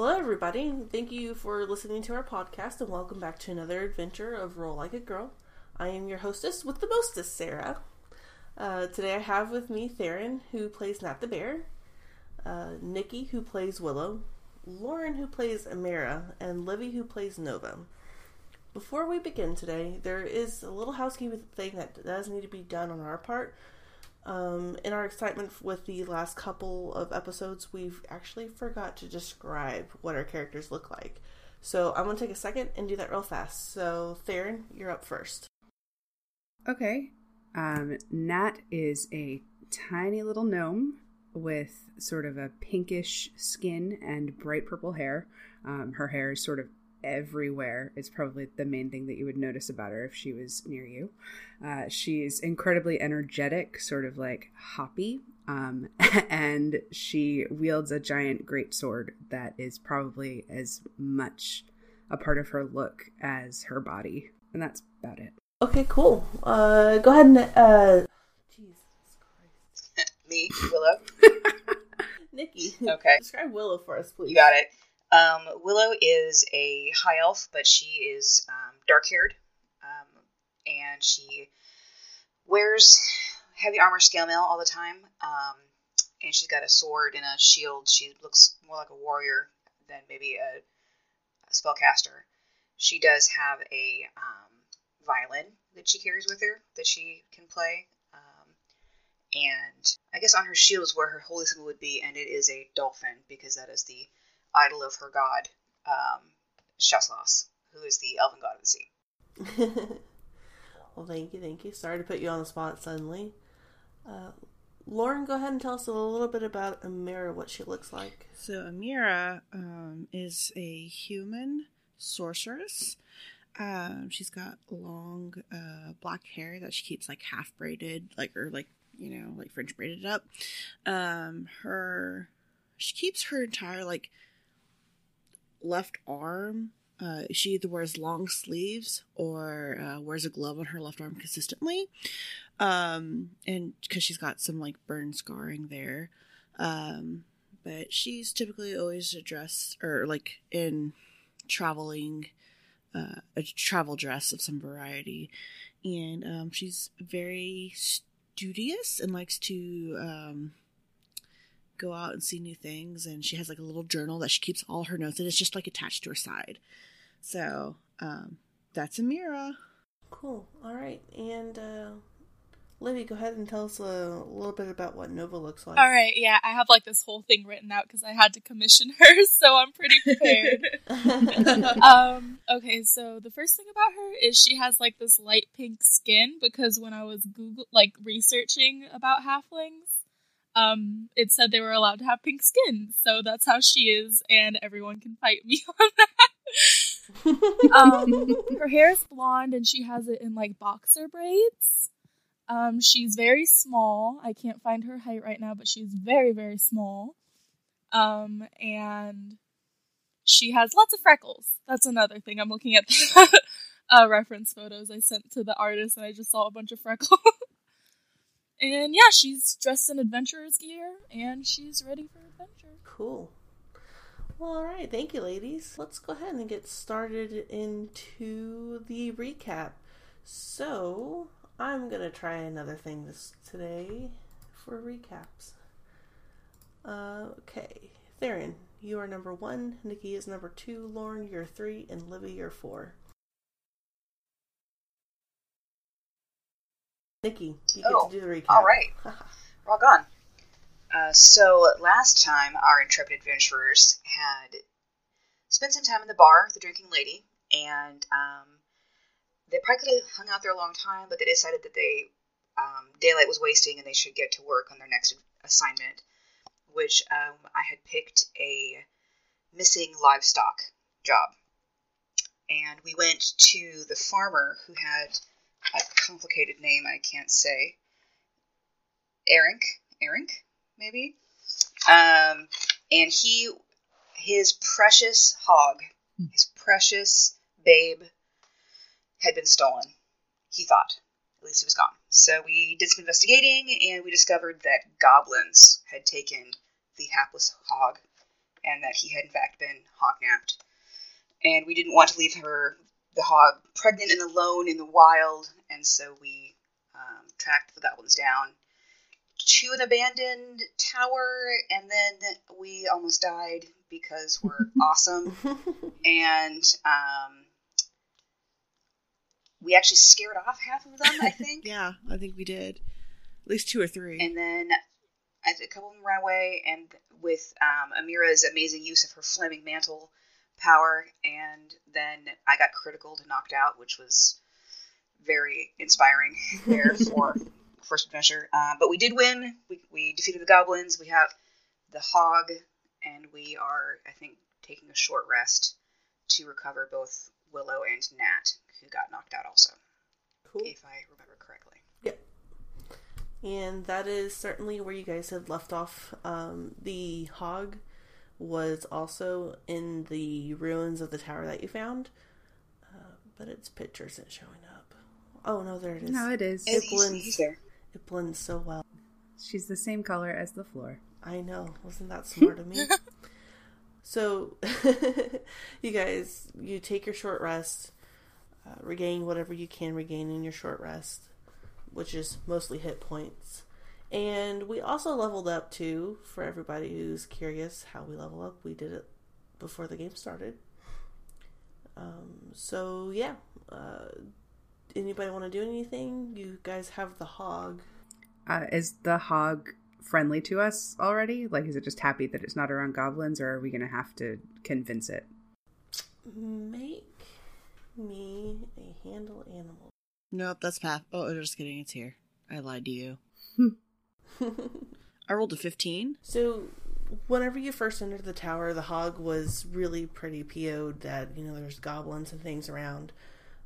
Hello, everybody. Thank you for listening to our podcast and welcome back to another adventure of Roll Like a Girl. I am your hostess with the mostest, Sarah. Uh, today I have with me Theron, who plays Nat the Bear, uh, Nikki, who plays Willow, Lauren, who plays Amira, and Livy, who plays Nova. Before we begin today, there is a little housekeeping thing that does need to be done on our part. Um, in our excitement with the last couple of episodes, we've actually forgot to describe what our characters look like. So I'm going to take a second and do that real fast. So, Theron, you're up first. Okay. Um, Nat is a tiny little gnome with sort of a pinkish skin and bright purple hair. Um, her hair is sort of everywhere is probably the main thing that you would notice about her if she was near you. Uh, she's incredibly energetic, sort of like hoppy, um, and she wields a giant great sword that is probably as much a part of her look as her body, and that's about it. Okay, cool. Uh, go ahead and uh, Jesus Christ, Me, Willow. Nikki. Okay. Describe Willow for us, please. You got it. Um, Willow is a high elf, but she is um, dark haired, um, and she wears heavy armor scale mail all the time. Um, and she's got a sword and a shield. She looks more like a warrior than maybe a, a spellcaster. She does have a um, violin that she carries with her that she can play. Um, and I guess on her shield is where her holy symbol would be, and it is a dolphin because that is the idol of her god, um, Shaslas, who is the elven god of the sea. well, thank you, thank you. Sorry to put you on the spot suddenly. Uh, Lauren, go ahead and tell us a little bit about Amira, what she looks like. So Amira um, is a human sorceress. Um, she's got long uh, black hair that she keeps like half braided, like or like you know like French braided up. Um, her she keeps her entire like left arm. Uh, she either wears long sleeves or uh, wears a glove on her left arm consistently, um, and because she's got some like burn scarring there. Um, but she's typically always dressed or like in traveling, uh, a travel dress of some variety, and um, she's very studious and likes to um, go out and see new things and she has like a little journal that she keeps all her notes and it's just like attached to her side. So um that's amira. Cool. All right. And uh Livy, go ahead and tell us a little bit about what Nova looks like. All right, yeah, I have like this whole thing written out because I had to commission her, so I'm pretty prepared. um, okay, so the first thing about her is she has like this light pink skin because when I was Google like researching about halflings, um, it said they were allowed to have pink skin, so that's how she is, and everyone can fight me on that. um, her hair is blonde, and she has it in like boxer braids. Um, she's very small. I can't find her height right now, but she's very, very small. Um, and she has lots of freckles. That's another thing. I'm looking at the uh, reference photos I sent to the artist, and I just saw a bunch of freckles. And yeah, she's dressed in adventurer's gear and she's ready for adventure. Cool. Well, all right. Thank you, ladies. Let's go ahead and get started into the recap. So, I'm going to try another thing this today for recaps. Uh, okay. Theron, you are number one. Nikki is number two. Lauren, you're three. And Livy, you're four. Nikki, you get oh, to do the recap. All right. Rock on. Uh, so last time, our intrepid adventurers had spent some time in the bar the drinking lady, and um, they probably could have hung out there a long time, but they decided that they um, daylight was wasting and they should get to work on their next assignment, which um, I had picked a missing livestock job. And we went to the farmer who had a complicated name I can't say. Erink, Erink, maybe. Um, and he, his precious hog, his precious babe, had been stolen. He thought. At least he was gone. So we did some investigating, and we discovered that goblins had taken the hapless hog and that he had in fact been hog napped. And we didn't want to leave her, the hog, pregnant and alone in the wild, and so we um, tracked the goblins down to an abandoned tower, and then we almost died because we're awesome. And um, we actually scared off half of them, I think. Yeah, I think we did. At least two or three. And then a couple of them ran away, and with um, Amira's amazing use of her flaming mantle power, and then I got critical to knocked out, which was very inspiring there for first adventure. Uh, but we did win. We, we defeated the goblins. We have the hog, and we are, I think, taking a short rest to recover both Willow and Nat, who got knocked out also, cool. if I remember correctly. Yep. And that is certainly where you guys had left off. Um, the hog was also in the ruins of the tower that you found, uh, but its picture isn't showing up. Oh no, there it is. No, it is. It He's- blends. there. It blends so well. She's the same color as the floor. I know. Wasn't that smart of me? so, you guys, you take your short rest, uh, regain whatever you can regain in your short rest, which is mostly hit points. And we also leveled up too, for everybody who's curious how we level up. We did it before the game started. Um, so, yeah. Uh, anybody want to do anything? You guys have the hog. Uh, is the hog friendly to us already? Like, is it just happy that it's not around goblins, or are we going to have to convince it? Make me a handle animal. nope, that's path. Oh, just kidding. It's here. I lied to you. I rolled a 15. So, whenever you first entered the tower, the hog was really pretty PO'd that, you know, there's goblins and things around.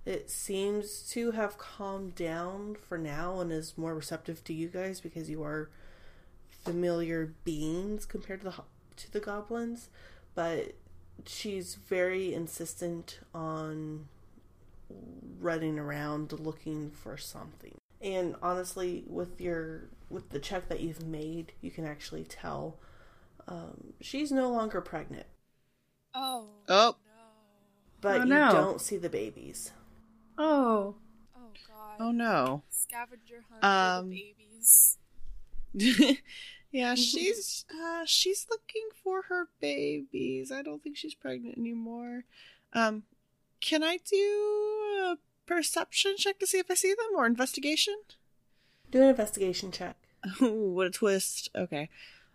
It seems to have calmed down for now and is more receptive to you guys because you are familiar beings compared to the to the goblins, but she's very insistent on running around looking for something. And honestly, with your with the check that you've made, you can actually tell um, she's no longer pregnant, Oh. Oh. No. but Oh, you no. don't see the babies. Oh, Oh god. Oh no. Scavenger hunt Um, for the babies. yeah, she's uh she's looking for her babies. I don't think she's pregnant anymore. Um can I do a perception check to see if I see them or investigation? Do an investigation check. Ooh, what a twist. Okay.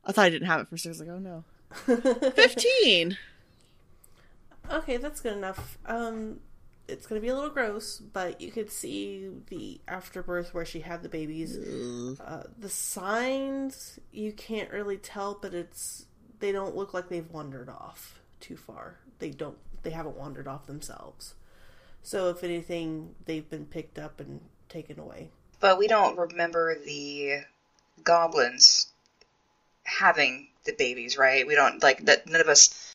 I thought I didn't have it for six. Like, oh no. 15. Okay, that's good enough. Um, it's gonna be a little gross, but you could see the afterbirth where she had the babies. Uh, the signs you can't really tell, but it's they don't look like they've wandered off too far. They don't. They haven't wandered off themselves. So if anything, they've been picked up and taken away. But we don't remember the goblins having the babies, right? We don't like that. None of us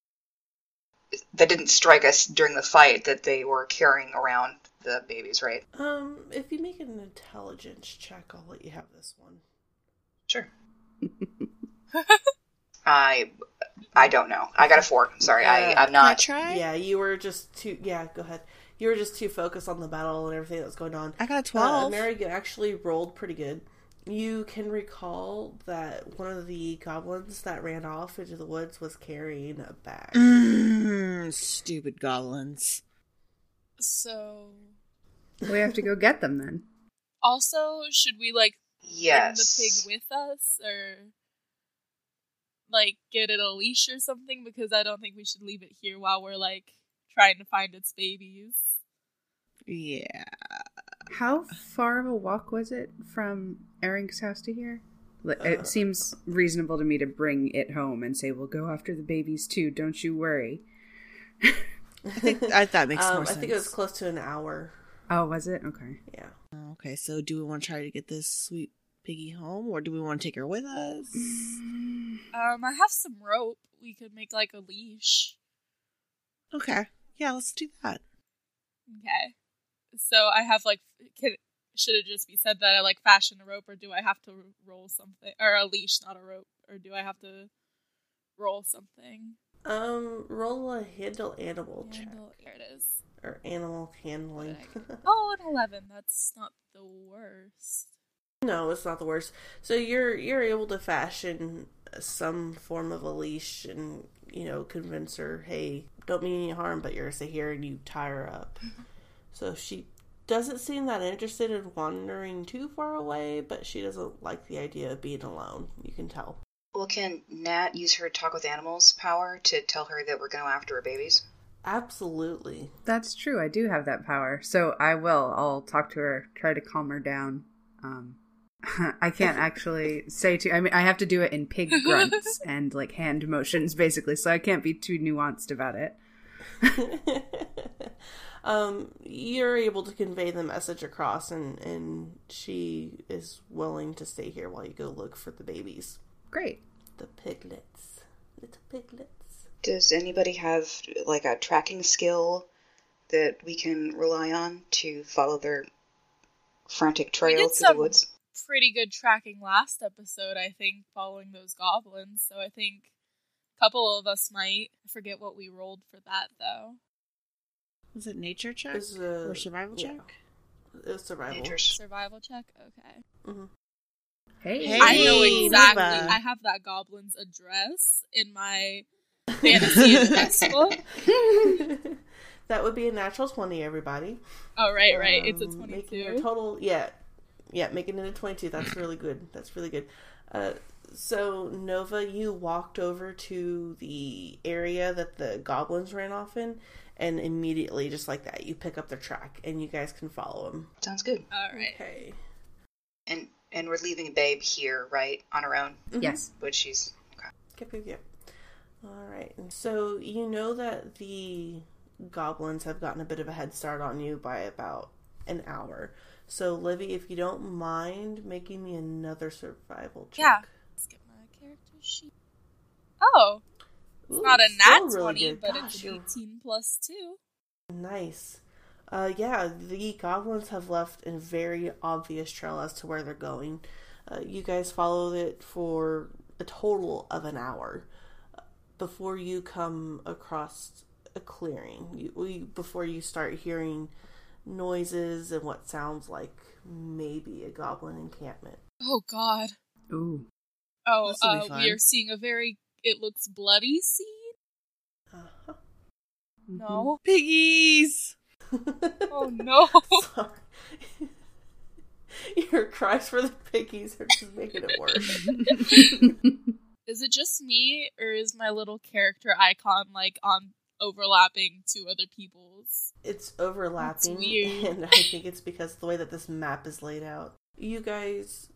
that didn't strike us during the fight that they were carrying around the babies, right? Um, if you make an intelligence check, I'll let you have this one. Sure. I I don't know. I got a four. Sorry, I Uh, I'm Can I not. try? Yeah, you were just too. Yeah, go ahead. You were just too focused on the battle and everything that was going on. I got a Uh, 12. Mary actually rolled pretty good. You can recall that one of the goblins that ran off into the woods was carrying a bag. Mm, stupid goblins. So we have to go get them then. also should we like Yes. bring the pig with us or like get it a leash or something because I don't think we should leave it here while we're like trying to find its babies. Yeah. How far of a walk was it from Erink's house to here? Li- Uh, It seems reasonable to me to bring it home and say, "We'll go after the babies too. Don't you worry." I think I, that makes um, more I sense. I think it was close to an hour. Oh, was it? Okay. Yeah. Okay, so do we want to try to get this sweet piggy home, or do we want to take her with us? Um, I have some rope. We could make like a leash. Okay, yeah, let's do that. Okay. So I have like, can, should it just be said that I like fashion a rope, or do I have to roll something, or a leash, not a rope, or do I have to roll something? Um, roll a handle animal check Handle- There it is. or animal handling. Oh, an 11. That's not the worst. no, it's not the worst. So you're you're able to fashion some form of a leash and you know convince her, hey, don't mean any harm, but you're gonna here, and you tie her up. so she doesn't seem that interested in wandering too far away, but she doesn't like the idea of being alone. You can tell. Well, can Nat use her talk with animals power to tell her that we're going to after her babies? Absolutely. That's true. I do have that power. So I will. I'll talk to her, try to calm her down. Um, I can't actually say to. I mean, I have to do it in pig grunts and like hand motions, basically. So I can't be too nuanced about it. um, you're able to convey the message across, and and she is willing to stay here while you go look for the babies, Great. the piglets, little piglets. Does anybody have like a tracking skill that we can rely on to follow their frantic trail through some- the woods? Pretty good tracking last episode, I think, following those goblins. So I think a couple of us might. I forget what we rolled for that, though. Was it nature check Is, uh, or survival yeah. check? It was survival. Nature's- Survival check? Okay. hmm Hey. Hey. I know exactly. Nova. I have that goblin's address in my fantasy address book. that would be a natural twenty, everybody. Oh, right, right. It's a Um, Making your 22. total, yeah, yeah, making it a twenty-two. That's really good. That's really good. Uh, so Nova, you walked over to the area that the goblins ran off in, and immediately, just like that, you pick up their track, and you guys can follow them. Sounds good. All right. Okay. And and we're leaving Babe here, right, on her own, mm-hmm. Yes. but she's okay. Yep, yep, yep. All right. So you know that the goblins have gotten a bit of a head start on you by about an hour. So Livy, if you don't mind making me another survival check. Yeah. Let's get my character sheet. Oh, it's not a still nat really 20, good. but Gosh, it's you're 18 plus 2. Nice. Uh, yeah, the goblins have left a very obvious trail as to where they're going. Uh, you guys followed it for a total of an hour uh, before you come across a clearing. You, we, before you start hearing noises and what sounds like maybe a goblin encampment. Oh, God. Ooh. Oh, uh, we are seeing a very, it looks bloody scene? Uh-huh. No. Piggies. Oh, no. Sorry. Your cries for the piggies are just making it worse. Is it just me, or is my little character icon, like, on overlapping to other people's? It's overlapping, weird. and I think it's because the way that this map is laid out. You guys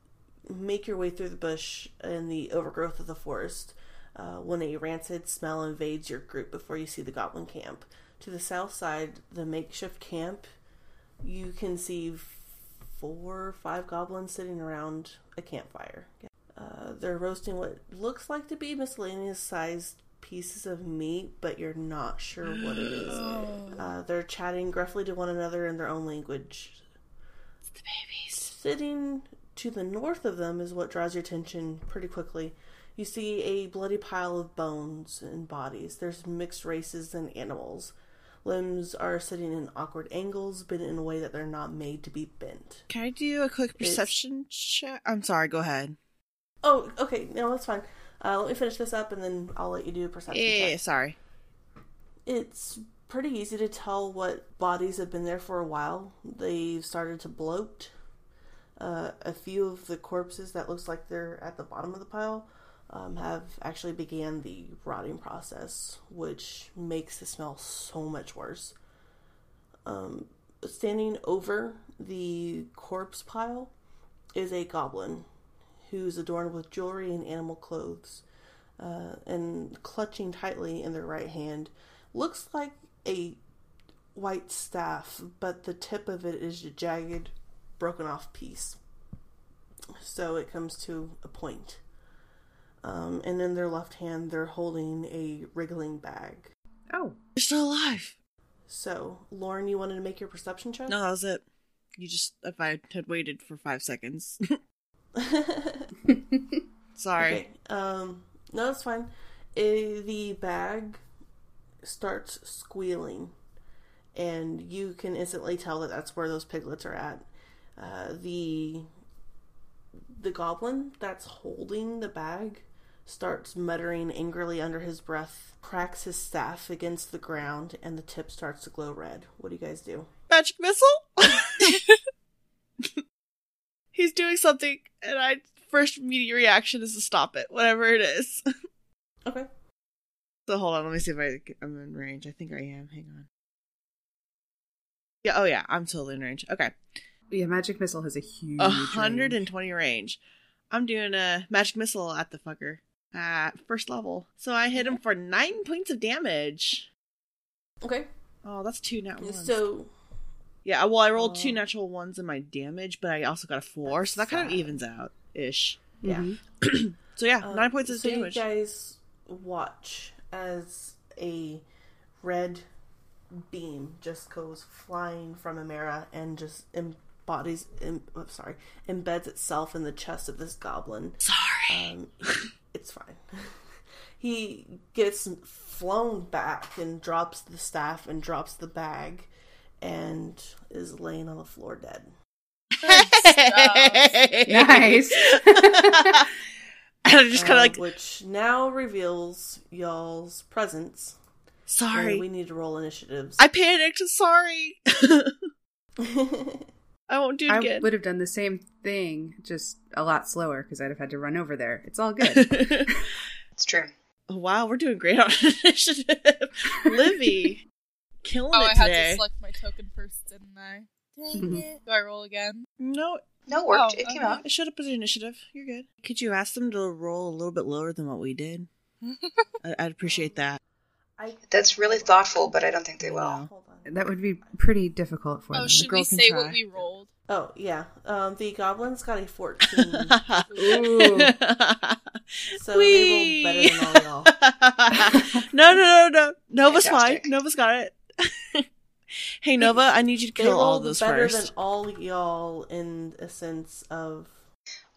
make your way through the bush and the overgrowth of the forest uh, when a rancid smell invades your group before you see the goblin camp. To the south side, the makeshift camp, you can see four or five goblins sitting around a campfire. Uh, they're roasting what looks like to be miscellaneous sized pieces of meat, but you're not sure what it is. Uh, they're chatting gruffly to one another in their own language. It's The babies. Sitting to the north of them is what draws your attention pretty quickly. You see a bloody pile of bones and bodies. There's mixed races and animals. Limbs are sitting in awkward angles, bent in a way that they're not made to be bent. Can I do a quick perception check? I'm sorry. Go ahead. Oh, okay, no, that's fine. Uh, let me finish this up and then I'll let you do a perception check. Yeah, sorry. It's pretty easy to tell what bodies have been there for a while. They've started to bloat. Uh, a few of the corpses that looks like they're at the bottom of the pile um, have actually began the rotting process, which makes the smell so much worse. Um, standing over the corpse pile is a goblin who's adorned with jewelry and animal clothes, uh, and clutching tightly in their right hand looks like a white staff, but the tip of it is a jagged, broken off piece. So it comes to a point. Um, and in their left hand, they're holding a wriggling bag. Oh. You're still alive. So, Lauren, you wanted to make your perception check? No, that was it. You just, if I had waited for five seconds. Sorry. Okay. Um, no, that's fine. eh, the bag starts squealing, and you can instantly tell that that's where those piglets are at. Uh, the the goblin that's holding the bag starts muttering angrily under his breath, cracks his staff against the ground, and the tip starts to glow red. What do you guys do? Magic missile. He's doing something, and I first immediate reaction is to stop it, whatever it is. Okay. So hold on, let me see if I, I'm in range. I think I am. Hang on. Yeah. Oh yeah, I'm totally in range. Okay. Yeah, magic missile has a huge. A range. hundred and twenty range. I'm doing a magic missile at the fucker at first level. So I hit him for nine points of damage. Okay. Oh, that's two nat ones. So yeah, well, I rolled Oh. two natural ones in my damage, but I also got a four, so that kind of evens out ish. yeah. Mhm. So yeah, Uh, nine points of so damage. you guys watch as a red beam just goes flying from Amira and just embodies, em, oh, sorry, embeds itself in the chest of this goblin. Sorry. Um, it's fine. he gets flown back and drops the staff and drops the bag and is laying on the floor dead. Nice. and I just kind Uh, of like, which now reveals y'all's presence. sorry. And we need to roll initiatives. I panicked. Sorry. I won't do it I again. would have done the same thing, just a lot slower because I'd have had to run over there. It's all good. It's true. wow, we're doing great on initiative. Livy, killing Oh, it I had to select my token first, didn't I? Dang Mhm. it. Do I roll again? No, No, it worked. Oh, it came okay. out. it showed up as an initiative. You're good. Could you ask them to roll a little bit lower than what we did? I- I'd appreciate that. I, That's really thoughtful, but I don't think they will. Wow. hold on. that would be pretty difficult for Oh, them. should girl we can say try. what we rolled? Oh, yeah. Um, the goblins got a 14. Ooh. so they rolled better than all y'all. no, no, no, no. Nova's Fantastic. fine. Nova's got it. hey, Nova, I need you to They kill all rolled those better first. than all y'all in a sense of.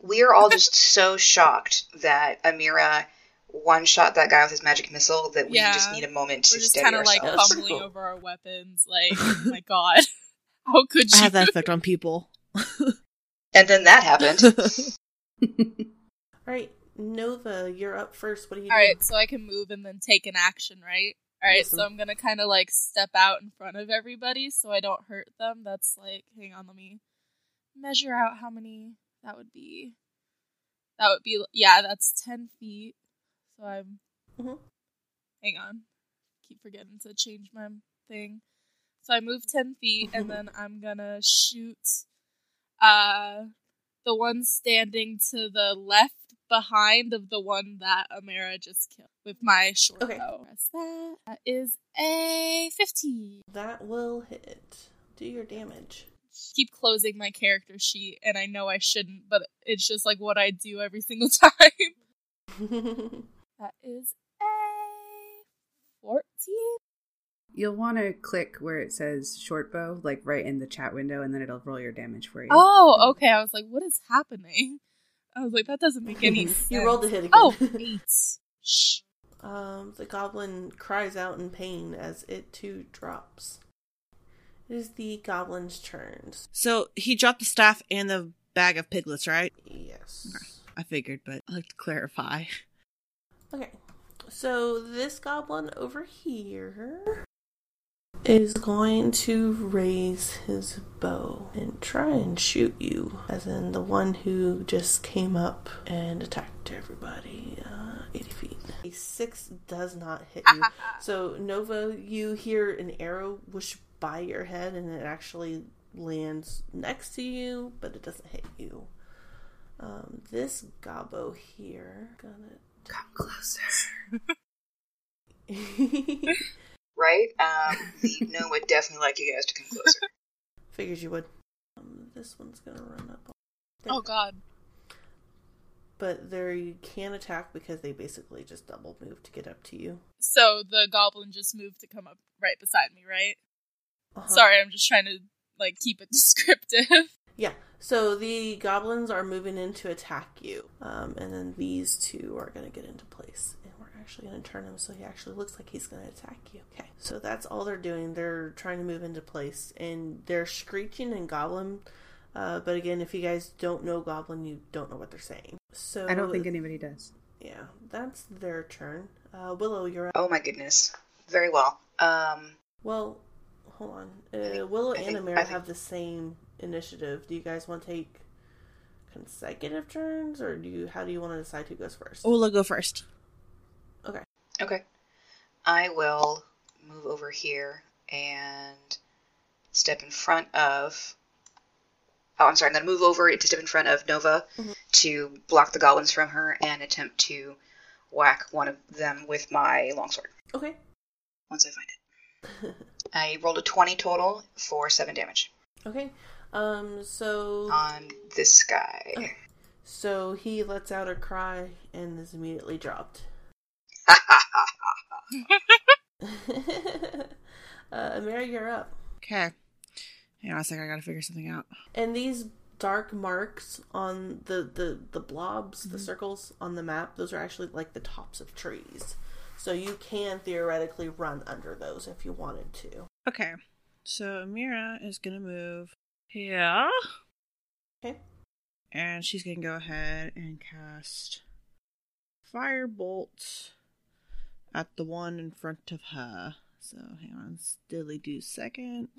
We are all just so shocked that Amira one shot that guy with his magic missile that we Yeah. just need a moment to We're just steady kind of like ourselves. That's fumbling cool. over our weapons. Like, oh my god, how could I you? have that effect on people. and then that happened. Alright, Nova, you're up first. What do you All do? right, so I can move and then take an action, right? All right, Yes, so. I'm gonna kind of like step out in front of everybody so I don't hurt them. That's like, hang on, let me measure out how many that would be. That would be, yeah, that's 10 feet. So I'm, Mhm. hang on, keep forgetting to change my thing. So I move 10 feet and then I'm gonna shoot uh the one standing to the left behind of the one that Amara just killed with my short Okay. bow. Press that. That is a 15. That will hit. Do your damage. Keep closing my character sheet, and I know I shouldn't, but it's just like what I do every single time. That is a 14. You'll want to click where it says short bow, like right in the chat window, and then it'll roll your damage for you. Oh, okay. I was like, what is happening? I was like, that doesn't make any sense. you rolled a hit again. Oh, eight. Shh. Um, the goblin cries out in pain as it too drops. It is the goblin's turn. so he dropped the staff and the bag of piglets, right? Yes. I figured, but I'd like to clarify. Okay. So this goblin over here is going to raise his bow and try and shoot you, as in the one who just came up and attacked everybody uh, 80 feet. A six does not hit you. so, Nova, you hear an arrow whoosh by your head and it actually lands next to you, but it doesn't hit you. Um, this gobbo here, gonna Come closer. right? Um, the gnome would definitely like you guys to come closer. Figures you would. Um, this one's gonna run up. There. Oh, God. But they can attack because they basically just double move to get up to you. So the goblin just moved to come up right beside me, right? Uh-huh. Sorry, I'm just trying to like keep it descriptive. Yeah. So the goblins are moving in to attack you, um, and then these two are gonna get into place, and we're actually going to turn him so he actually looks like he's going to attack you. Okay, so that's all they're doing. They're trying to move into place, and they're screeching and Goblin. Uh, but again, if you guys don't know Goblin, you don't know what they're saying. So I don't think anybody does. Yeah, that's their turn. Uh, Willow, you're up. Oh my goodness. Very well. Um, Well, hold on. Uh, Willow I and think- Amira think- have the same initiative. Do you guys want to take consecutive turns, or do you? How do you want to decide who goes first? Ola, go first. Okay. okay. I will move over here and step in front of. Oh, I'm sorry. I'm going to move over to step in front of Nova Mhm. to block the goblins from her and attempt to whack one of them with my longsword Okay. once I find it. I rolled a 20 total for 7 damage okay. Um. So. on this guy. Okay. So he lets out a cry and is immediately dropped. uh, Amira, you're up. Okay. Hang on a second, I gotta figure something out. And these dark marks on the the the blobs, the circles on the map, those are actually like the tops of trees. So you can theoretically run under those if you wanted to. Okay. So Amira is gonna move here. Okay. And she's gonna go ahead and cast Firebolt at the one in front of her. So hang on, Stilly do second.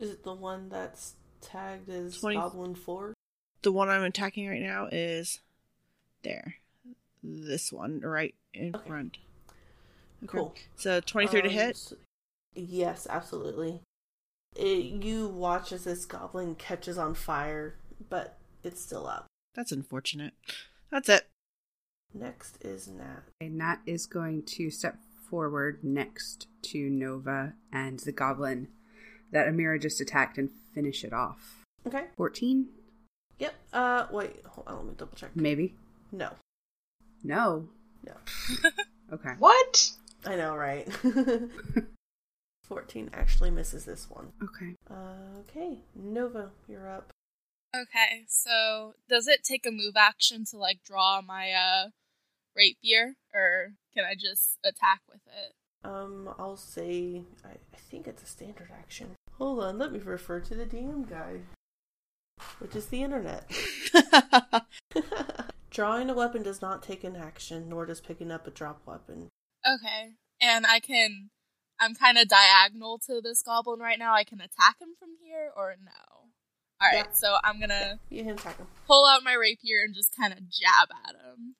Is it the one that's tagged as Twenty- Goblin Four? The one I'm attacking right now is there. This one, right in Okay. front. Okay. Cool. So 23 to Um, hit. s- Yes, absolutely. It, you watch as this goblin catches on fire, but it's still up. That's unfortunate. That's it. Next is Nat. And Nat is going to step forward next to Nova and the goblin that Amira just attacked and finish it off. Okay. 14? Yep. Uh, wait. Hold on. Let me double check. Maybe? No. No. No. Okay. What? I know, right? 14 actually misses this one. Okay. Uh, okay. Nova, you're up. Okay, so does it take a move action to like draw my uh rapier, or can I just attack with it? Um, I'll say, I, I think it's a standard action. Hold on, let me refer to the DM guide, which is the internet. Drawing a weapon does not take an action, nor does picking up a drop weapon. Okay, and I can. I'm kind of diagonal to this goblin right now. I can attack him from here, or no. All right, Yeah. so I'm gonna You can attack him. pull out my rapier and just kind of jab at him.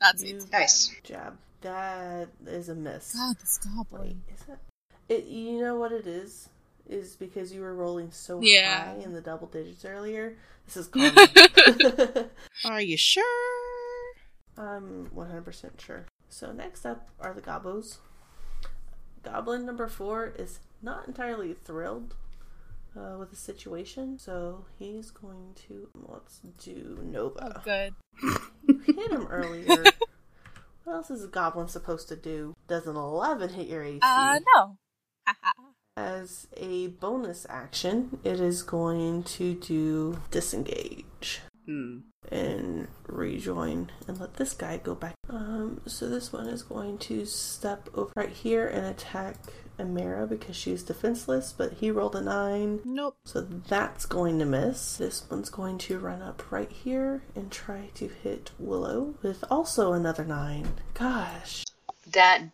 That's You. Nice. Jab. That is a miss. God, this Wait, goblin. is it? It. You know what it is? Is because you were rolling so Yeah. high in the double digits earlier. This is karma. Are you sure? I'm 100% sure. So next up are the gobos. Goblin number four is not entirely thrilled uh, with the situation, so he's going to let's do Oh, Nova. good. You hit him earlier. what else is a goblin supposed to do? Does an 11 hit your AC? Uh, no. As a bonus action, it is going to do disengage Hmm. and rejoin and let this guy go back. Um, so this one is going to step over right here and attack Amira because she's defenseless, but he rolled a nine. Nope. So that's going to miss. This one's going to run up right here and try to hit Willow with also another nine. Gosh. That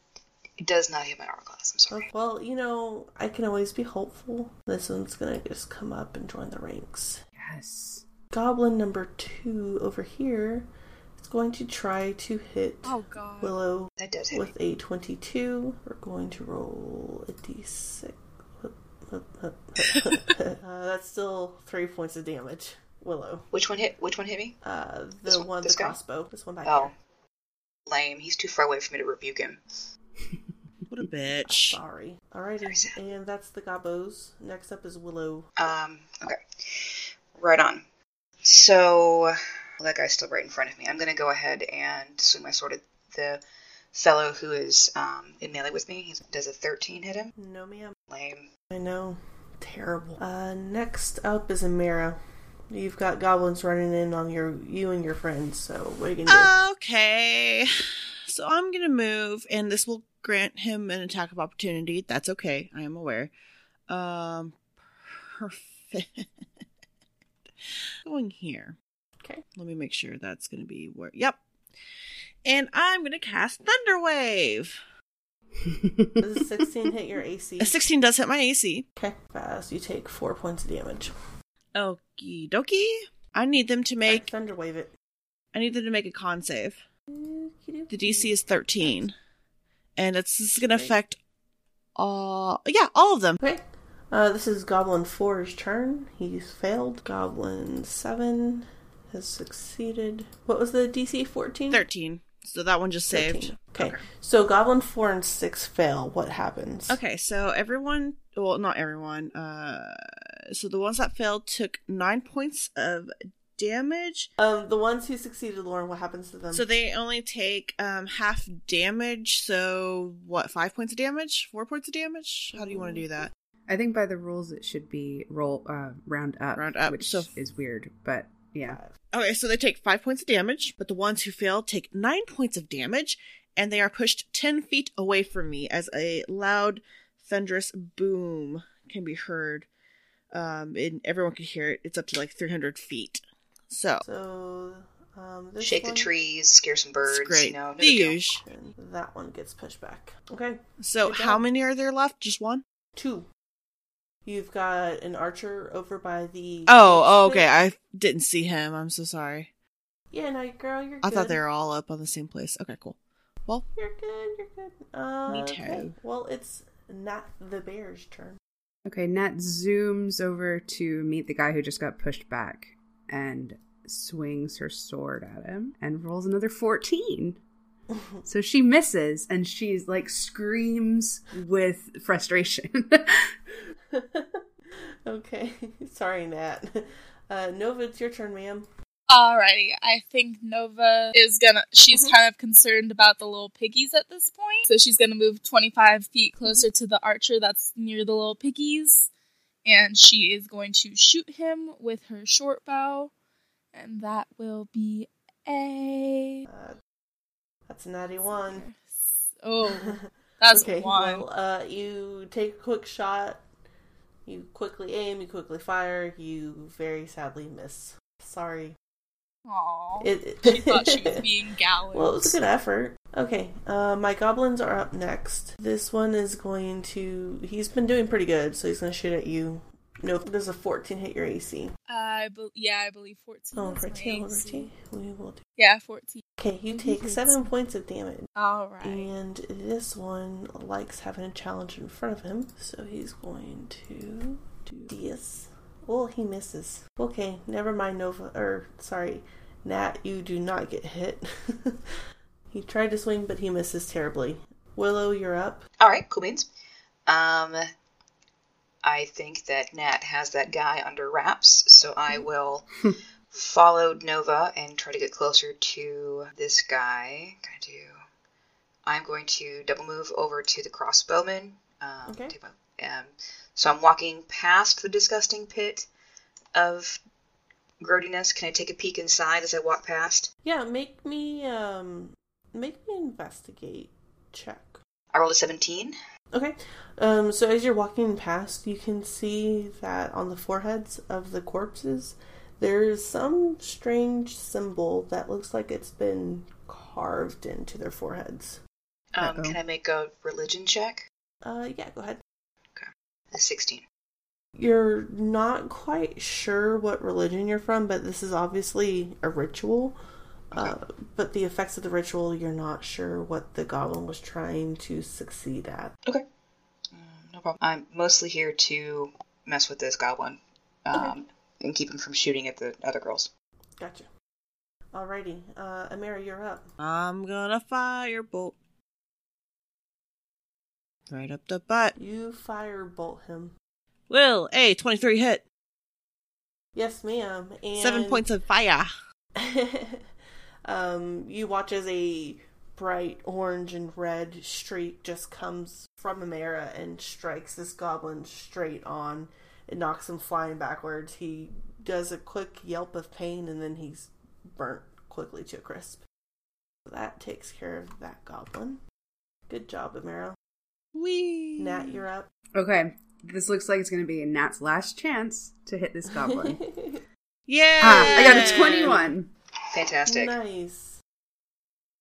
does not hit my armor class. I'm sorry. Well, you know, I can always be hopeful. This one's gonna just come up and join the ranks. Yes. Goblin number two over here is going to try to hit Oh, God. Willow That does hit. with a 22. We're going to roll a d6. uh, that's still three points of damage. Willow. Which one hit? Which one hit me? Uh, the This one- one, this the guy? crossbow. This one back Oh, here. lame. He's too far away for me to rebuke him. What a bitch. Sorry. Very Alrighty. And that's the gobos. Next up is Willow. Um, okay. Right on. So, well, that guy's still right in front of me. I'm going to go ahead and swing my sword at the fellow who is um, in melee with me. He does a 13 hit him. No, ma'am. Lame. I know. Terrible. Uh, next up is Amira. You've got goblins running in on your you and your friends. So what are you gonna do? Okay. So I'm gonna move, and this will grant him an attack of opportunity. That's okay. I am aware. Um, perfect. Going here. Okay. Let me make sure that's gonna be where. Yep. And I'm gonna cast Thunder Wave. Does a 16 hit your AC? A 16 does hit my AC. Okay. Fast. You take four points of damage. Okie dokie. I need them to make. Thunder wave it. I need them to make a con save. The DC is 13. And it's this is gonna affect all yeah, all of them. Okay. Uh, this is Goblin 4's turn. He's failed. Goblin 7 has succeeded. What was the DC? 14? 13. So that one just saved. 13. Okay. So Goblin 4 and 6 fail. What happens? Okay, so everyone well not everyone, uh so the ones that failed took nine points of damage. Um, the ones who succeeded, Lauren, what happens to them? So they only take um half damage, so what, five points of damage? Four points of damage? How do you want to do that? I think by the rules it should be roll uh, round up, Round up, which so- is weird, but yeah. Okay, so they take five points of damage, but the ones who fail take nine points of damage, and they are pushed ten feet away from me as a loud, thunderous boom can be heard. Um, and everyone can hear it. It's up to like three hundred feet. So So, um, this Shake the trees, scare some birds. it's great. You know, no the big deal. usual. And that one gets pushed back. Okay. So how many are there left? Just one? Two. You've got an archer over by the. Oh, oh, okay. I didn't see him. I'm so sorry. Yeah, no, girl, you're. I thought they were all up on the same place. Okay, cool. Well, You're good. You're good. Uh, Me okay. too. Well, it's not the bear's turn. Okay, Nat zooms over to meet the guy who just got pushed back and swings her sword at him and rolls another 14. So she misses and she's like screams with frustration. okay. Sorry, Nat. Uh, Nova, it's your turn, ma'am. Alrighty, I think Nova is gonna. She's Mhm. kind of concerned about the little piggies at this point, so she's gonna move 25 feet closer to the archer that's near the little piggies, and she is going to shoot him with her short bow, and that will be a. Uh, that's a natty one. Oh, that's okay. one. Well, uh, you take a quick shot. You quickly aim. You quickly fire. You very sadly miss. Sorry. Aw. It, she thought she was being gallant. Well, it was a good effort. Okay, uh, my goblins are up next. This one is going to. He's been doing pretty good, so he's going to shoot at you. Nope, does a 14 hit your AC? I be- yeah, I believe 14. Oh, is my 14, 14. We will do. Yeah, 14. Okay, you take Hits. seven points of damage. Alright. And this one likes having a challenge in front of him, so he's going to do this. Well, he misses. Okay, never mind, Nova. Or, sorry, Nat, you do not get hit. he tried to swing, but he misses terribly. Willow, you're up. All right, cool beans. Um, I think that Nat has that guy under wraps, so I will follow Nova and try to get closer to this guy. Gonna do. I'm going to double move over to the crossbowman. Um, Okay. my- um, so I'm walking past the disgusting pit of grody-ness. Can I take a peek inside as I walk past? Yeah, make me, um, make me investigate check. I rolled a 17. Okay. Um, so as you're walking past, you can see that on the foreheads of the corpses, there's some strange symbol that looks like it's been carved into their foreheads. Um, can I make a religion check? Uh, yeah, go ahead. A 16. You're not quite sure what religion you're from, but this is obviously a ritual. Uh, but the effects of the ritual, you're not sure what the goblin was trying to succeed at. Okay. Um, no problem. I'm mostly here to mess with this goblin um, and keep him from shooting at the other girls. Gotcha. Alrighty. Uh, Amira, you're up. I'm gonna firebolt. Right up the butt. You firebolt him. Will, a 23 hit. Yes, ma'am. And Seven points of fire. um, you watch as a bright orange and red streak just comes from Amara and strikes this goblin straight on. It knocks him flying backwards. He does a quick yelp of pain and then he's burnt quickly to a crisp. That takes care of that goblin. Good job, Amara. Wee. Nat, you're up. Okay, this looks like it's going to be Nat's last chance to hit this goblin. Yeah. ah, I got a 21. Fantastic. nice.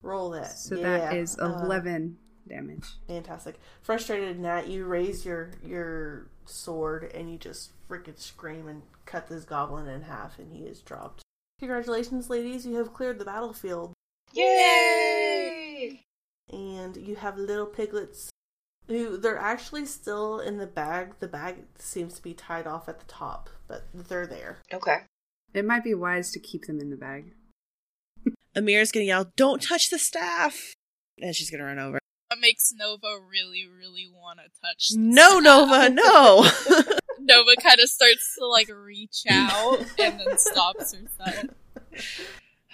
Roll that. So Yeah, that is uh, 11 damage. Fantastic. Frustrated Nat, you raise your your sword and you just freaking scream and cut this goblin in half and he is dropped. Congratulations, ladies, you have cleared the battlefield. Yay! And you have little piglets who they're actually still in the bag. The bag seems to be tied off at the top, but they're there. Okay. It might be wise to keep them in the bag. Amira's gonna yell, "Don't touch the staff!" And she's gonna run over. That makes Nova really, really want to touch. the No, staff. Nova, no. Nova kind of starts to like reach out and then stops herself.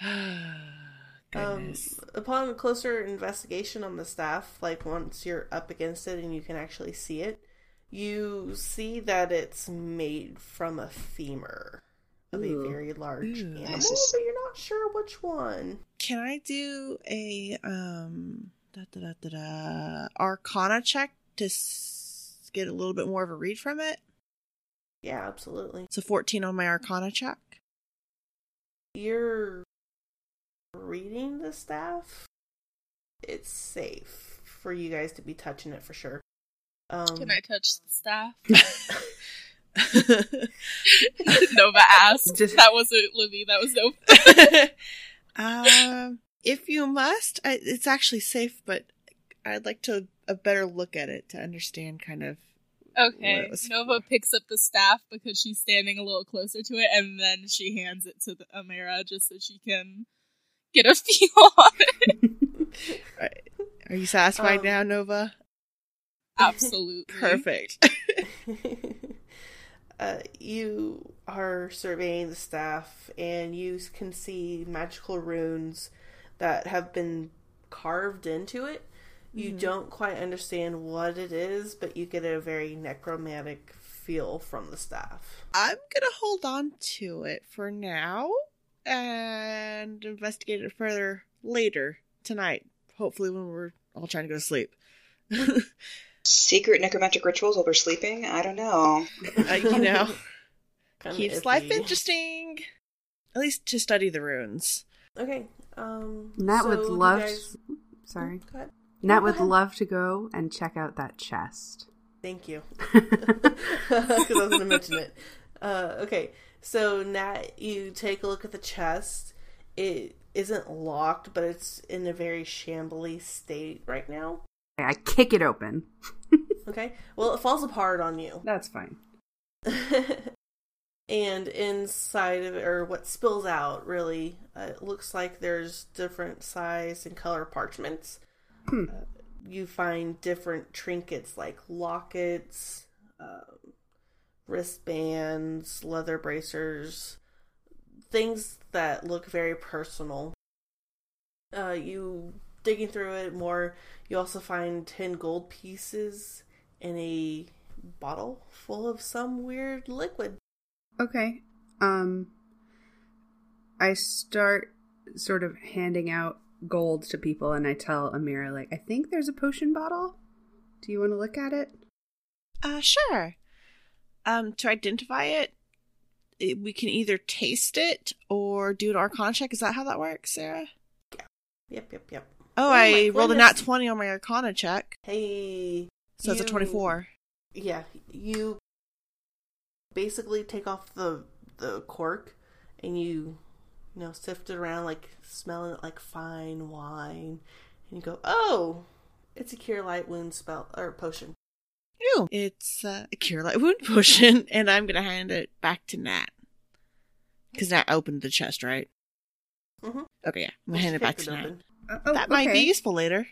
Um, Goodness. upon closer investigation on the staff, like once you're up against it and you can actually see it, you see that it's made from a femur of Ooh. a very large Ooh. animal, but you're not sure which one. Can I do a um da, da, da, da, da, Arcana check to s- get a little bit more of a read from it? Yeah, absolutely. So 14 on my Arcana check. You're reading the staff. It's safe for you guys to be touching it for sure. Um, Can I touch the staff? Nova asked. Just- That wasn't Libby. That was Nova. um, if you must, I, it's actually safe, but I'd like to a better look at it to understand kind of. What Okay. it was Nova picks up the staff because she's standing a little closer to it, and then she hands it to the Amira just so she can get a feel on it. Are you satisfied Um, now, Nova? Absolutely. Perfect. Uh, you are surveying the staff, and you can see magical runes that have been carved into it. You don't quite understand what it is, but you get a very necromantic feel from the staff. I'm gonna hold on to it for now and investigate it further later tonight. Hopefully, when we're all trying to go to sleep. Secret necromantic rituals while we're sleeping? I don't know. Uh, you know, Kinda keeps life interesting. At least to study the runes. Okay. Um, Nat so would love. guys- Sorry. Go ahead. Nat would love to go and check out that chest. Thank you. Because I was going to mention it. Uh, okay, so Nat, you take a look at the chest. It isn't locked, but it's in a very shambly state right now. I kick it open. Okay, well, it falls apart on you. That's fine. and inside of it, or what spills out, really, uh, it looks like there's different size and color parchments. Hmm. Uh, you find different trinkets like lockets, um, wristbands, leather bracers, things that look very personal. Uh, you digging through it more, you also find 10 gold pieces in a bottle full of some weird liquid. Okay. Um I start sort of handing out gold to people and I tell Amira like I think there's a potion bottle. Do you want to look at it? Uh, sure. Um, to identify it, it, we can either taste it or do an Arcana check. Is that how that works, Sarah? Yeah. Yep, yep, yep. Oh, Oh I rolled a nat 20 on my Arcana check. Hey. So it's a you- 24. Yeah, you basically take off the the cork and you you know sift it around like smelling it like fine wine and you go, "Oh, it's a cure light wound spell or potion." Ew. It's uh, a cure light wound potion, and I'm gonna hand it back to Nat. Because Nat opened the chest, right? Mhm. Okay, yeah. I'm gonna hand it back to Nat. Open. Oh, that might be useful later.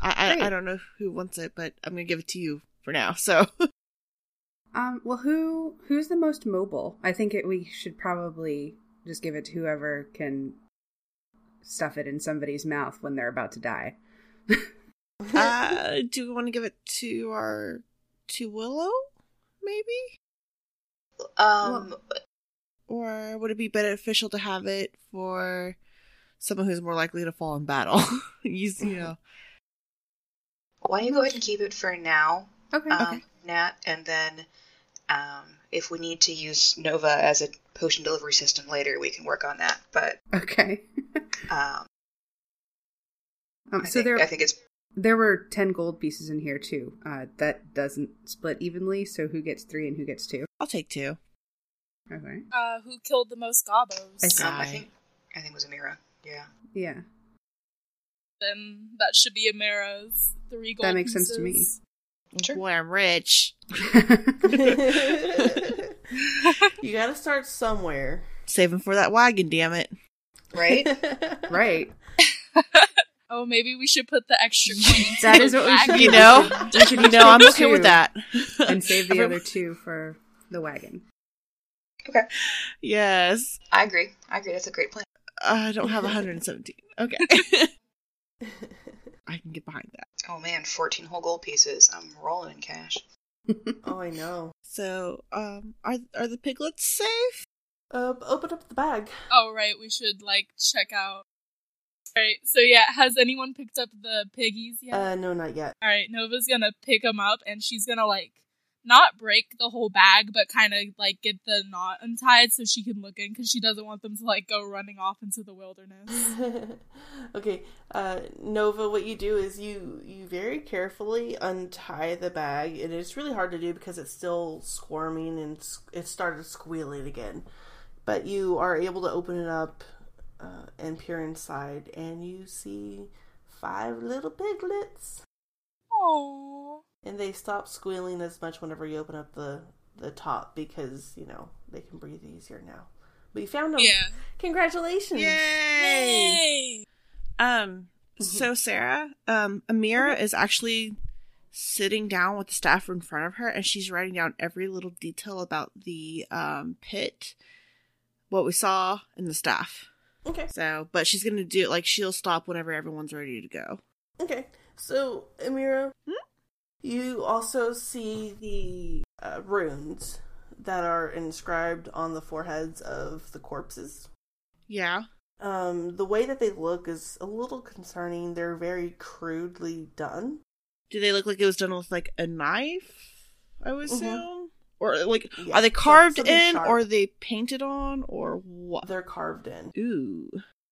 I, I I don't know who wants it, but I'm gonna give it to you for now. So Um well who who's the most mobile? I think it, we should probably just give it to whoever can stuff it in somebody's mouth when they're about to die. uh, do we want to give it to our to Willow, maybe, Um, or would it be beneficial to have it for someone who's more likely to fall in battle. you, you know. Why don't you go ahead and keep it for now, Okay. um, Nat, and then um, if we need to use Nova as a potion delivery system later, we can work on that. But Okay. um, Um, so think, there I think it's there were ten gold pieces in here too. Uh, that doesn't split evenly. So who gets three and who gets two? I'll take two. Okay. Uh, who killed the most gobos? I um, I think I think it was Amira. Yeah. Yeah. Then that should be Amira's three gold That makes sense to me. pieces. Sure. Boy, I'm rich. you gotta start somewhere. Saving for that wagon, damn it. Right. right. Oh, maybe we should put the extra coin into That the is what we should do. You know? We should You know, I'm okay with that. And save the other two for the wagon. okay. Yes. I agree. I agree. That's a great plan. I don't have 117. Okay. I can get behind that. Oh man, 14 whole gold pieces. I'm rolling in cash. oh, I know. So, um, are are the piglets safe? Uh, open up the bag. Oh, right. We should like check out. All right. So yeah, has anyone picked up the piggies yet? Uh, no, not yet. All right. Nova's gonna pick them up, and she's gonna like not break the whole bag, but kind of like get the knot untied so she can look in because she doesn't want them to like go running off into the wilderness. okay, uh, Nova, what you do is you you very carefully untie the bag, and it's really hard to do because it's still squirming and it started squealing again. But you are able to open it up uh, and peer inside, and you see five little piglets, Aww. And they stop squealing as much whenever you open up the the top because you know they can breathe easier now. But you found them. Yeah. Congratulations! Yay! Um, so Sarah, um, Amira is actually sitting down with the staff in front of her, and she's writing down every little detail about the um pit, what we saw, and the staff. Okay. So, but she's gonna do it like she'll stop whenever everyone's ready to go. Okay, so Amira, Hmm? You also see the uh, runes that are inscribed on the foreheads of the corpses. Yeah. Um, the way that they look is a little concerning. They're very crudely done. Do they look like it was done with like a knife? I would Mhm. assume, or like Yeah, are they carved something in, sharp. or are they painted on, or what? They're carved in. Ooh.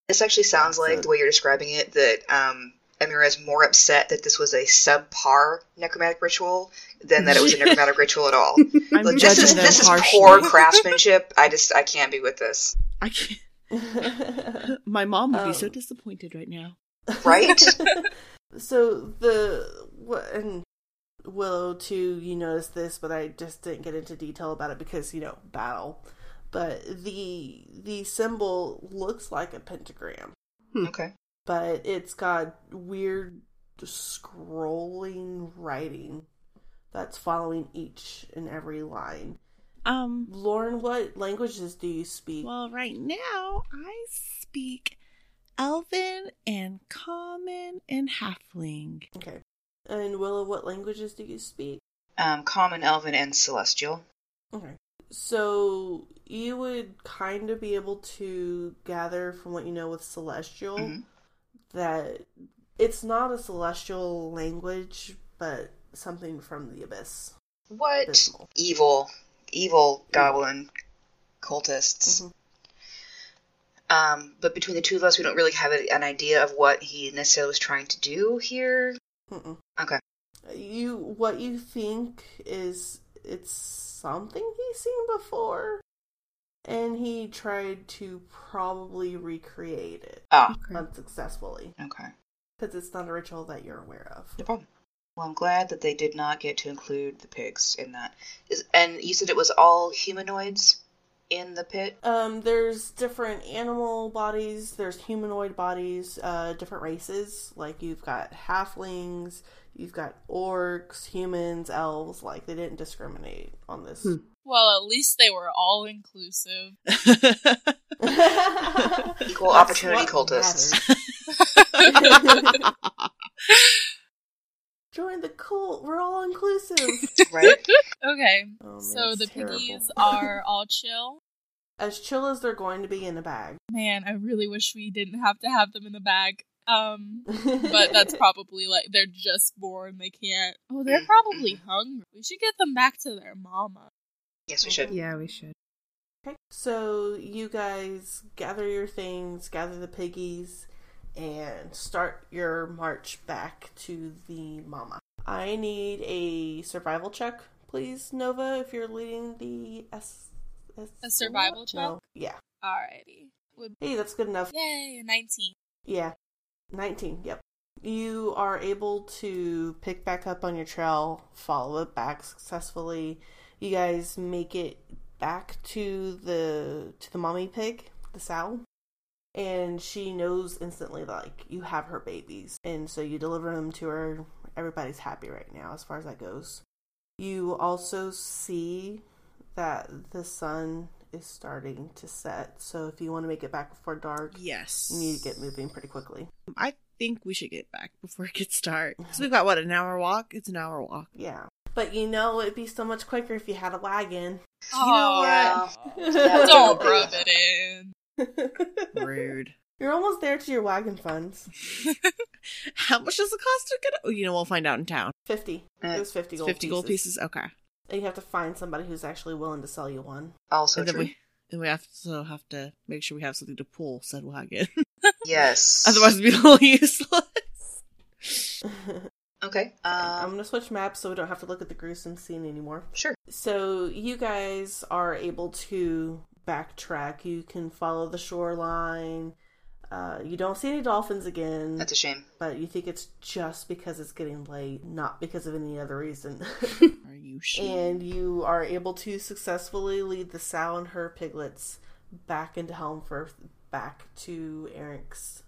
This actually sounds So- like the way you're describing it that um, Amira is more upset that this was a subpar necromantic ritual than that it was a necromantic ritual at all. I'm Like, this is this is harshly. poor craftsmanship. I just I can't be with this. I can't. My mom would be so Um, disappointed right now. Right? so the what and Willow too, you noticed this, but I just didn't get into detail about it because you know battle. But the the symbol looks like a pentagram, okay. But it's got weird scrolling writing that's following each and every line. Um. Lauren, what languages do you speak? Well, right now I speak Elven and Common and Halfling. okay. And Willow, what languages do you speak? Um, common, elven, and celestial. Okay. So you would kind of be able to gather from what you know with Celestial Mhm. That it's not a Celestial language, but something from the Abyss. What Abysmal. evil, evil goblin cultists? Mhm. Um, but between the two of us, we don't really have a, an idea of what he necessarily was trying to do here. Mm-mm. Okay. You what you think is it's something he's seen before, and he tried to probably recreate it ah. Unsuccessfully okay. because it's not a ritual that you're aware of. No problem. Well, I'm glad that they did not get to include the pigs in that. Is, and you said it was all humanoids in the pit? Um, there's different animal bodies, there's humanoid bodies, uh, different races. Like you've got halflings, you've got orcs, humans, elves. Like they didn't discriminate on this. Hmm. Well, at least they were all inclusive. Equal opportunity cultists. Join the cult. We're all inclusive. Right? Okay, Oh, man, so the terrible. piggies are all chill. as chill as they're going to be in a bag. Man, I really wish we didn't have to have them in the bag. Um, but that's probably like they're just born. They can't. Oh, they're probably hungry. We should get them back to their mama. Yes, we should. Yeah, we should. Okay, so you guys gather your things, gather the piggies, and start your march back to the mama. I need a survival check, please, Nova, if you're leading the S. S- A survival check? No. Yeah. Alrighty. Would Hey, that's good enough. yay, nineteen. Yeah. 19, yep. You are able to pick back up on your trail, follow it back successfully. You guys make it back to the to the mommy pig, the sow. And she knows instantly that like you have her babies. And so you deliver them to her. Everybody's happy right now as far as that goes. You also see that the sun is starting to set. So if you want to make it back before dark, Yes. you need to get moving pretty quickly. I think we should get back before it gets dark. Because we've got, what, an hour walk? It's an hour walk. Yeah. But you know, it'd be so much quicker if you had a wagon. Oh, Yeah. don't rub it in. Rude. You're almost there to your wagon funds. How much does it cost to get? Oh, you know, we'll find out in town. 50. Uh, it was 50 gold 50 gold pieces? Okay. And you have to find somebody who's actually willing to sell you one. Also and then true. we and we also have to make sure we have something to pull said wagon. Yes. Otherwise, it'd be a little useless. Okay. I'm Um. going to switch maps so we don't have to look at the gruesome scene anymore. Sure. So you guys are able to backtrack. You can follow the shoreline. Uh, you don't see any dolphins again. That's a shame. but you think it's just because it's getting late, not because of any other reason. Are you sure? and you are able to successfully lead the sow and her piglets back into Helmfirth, back to Eric's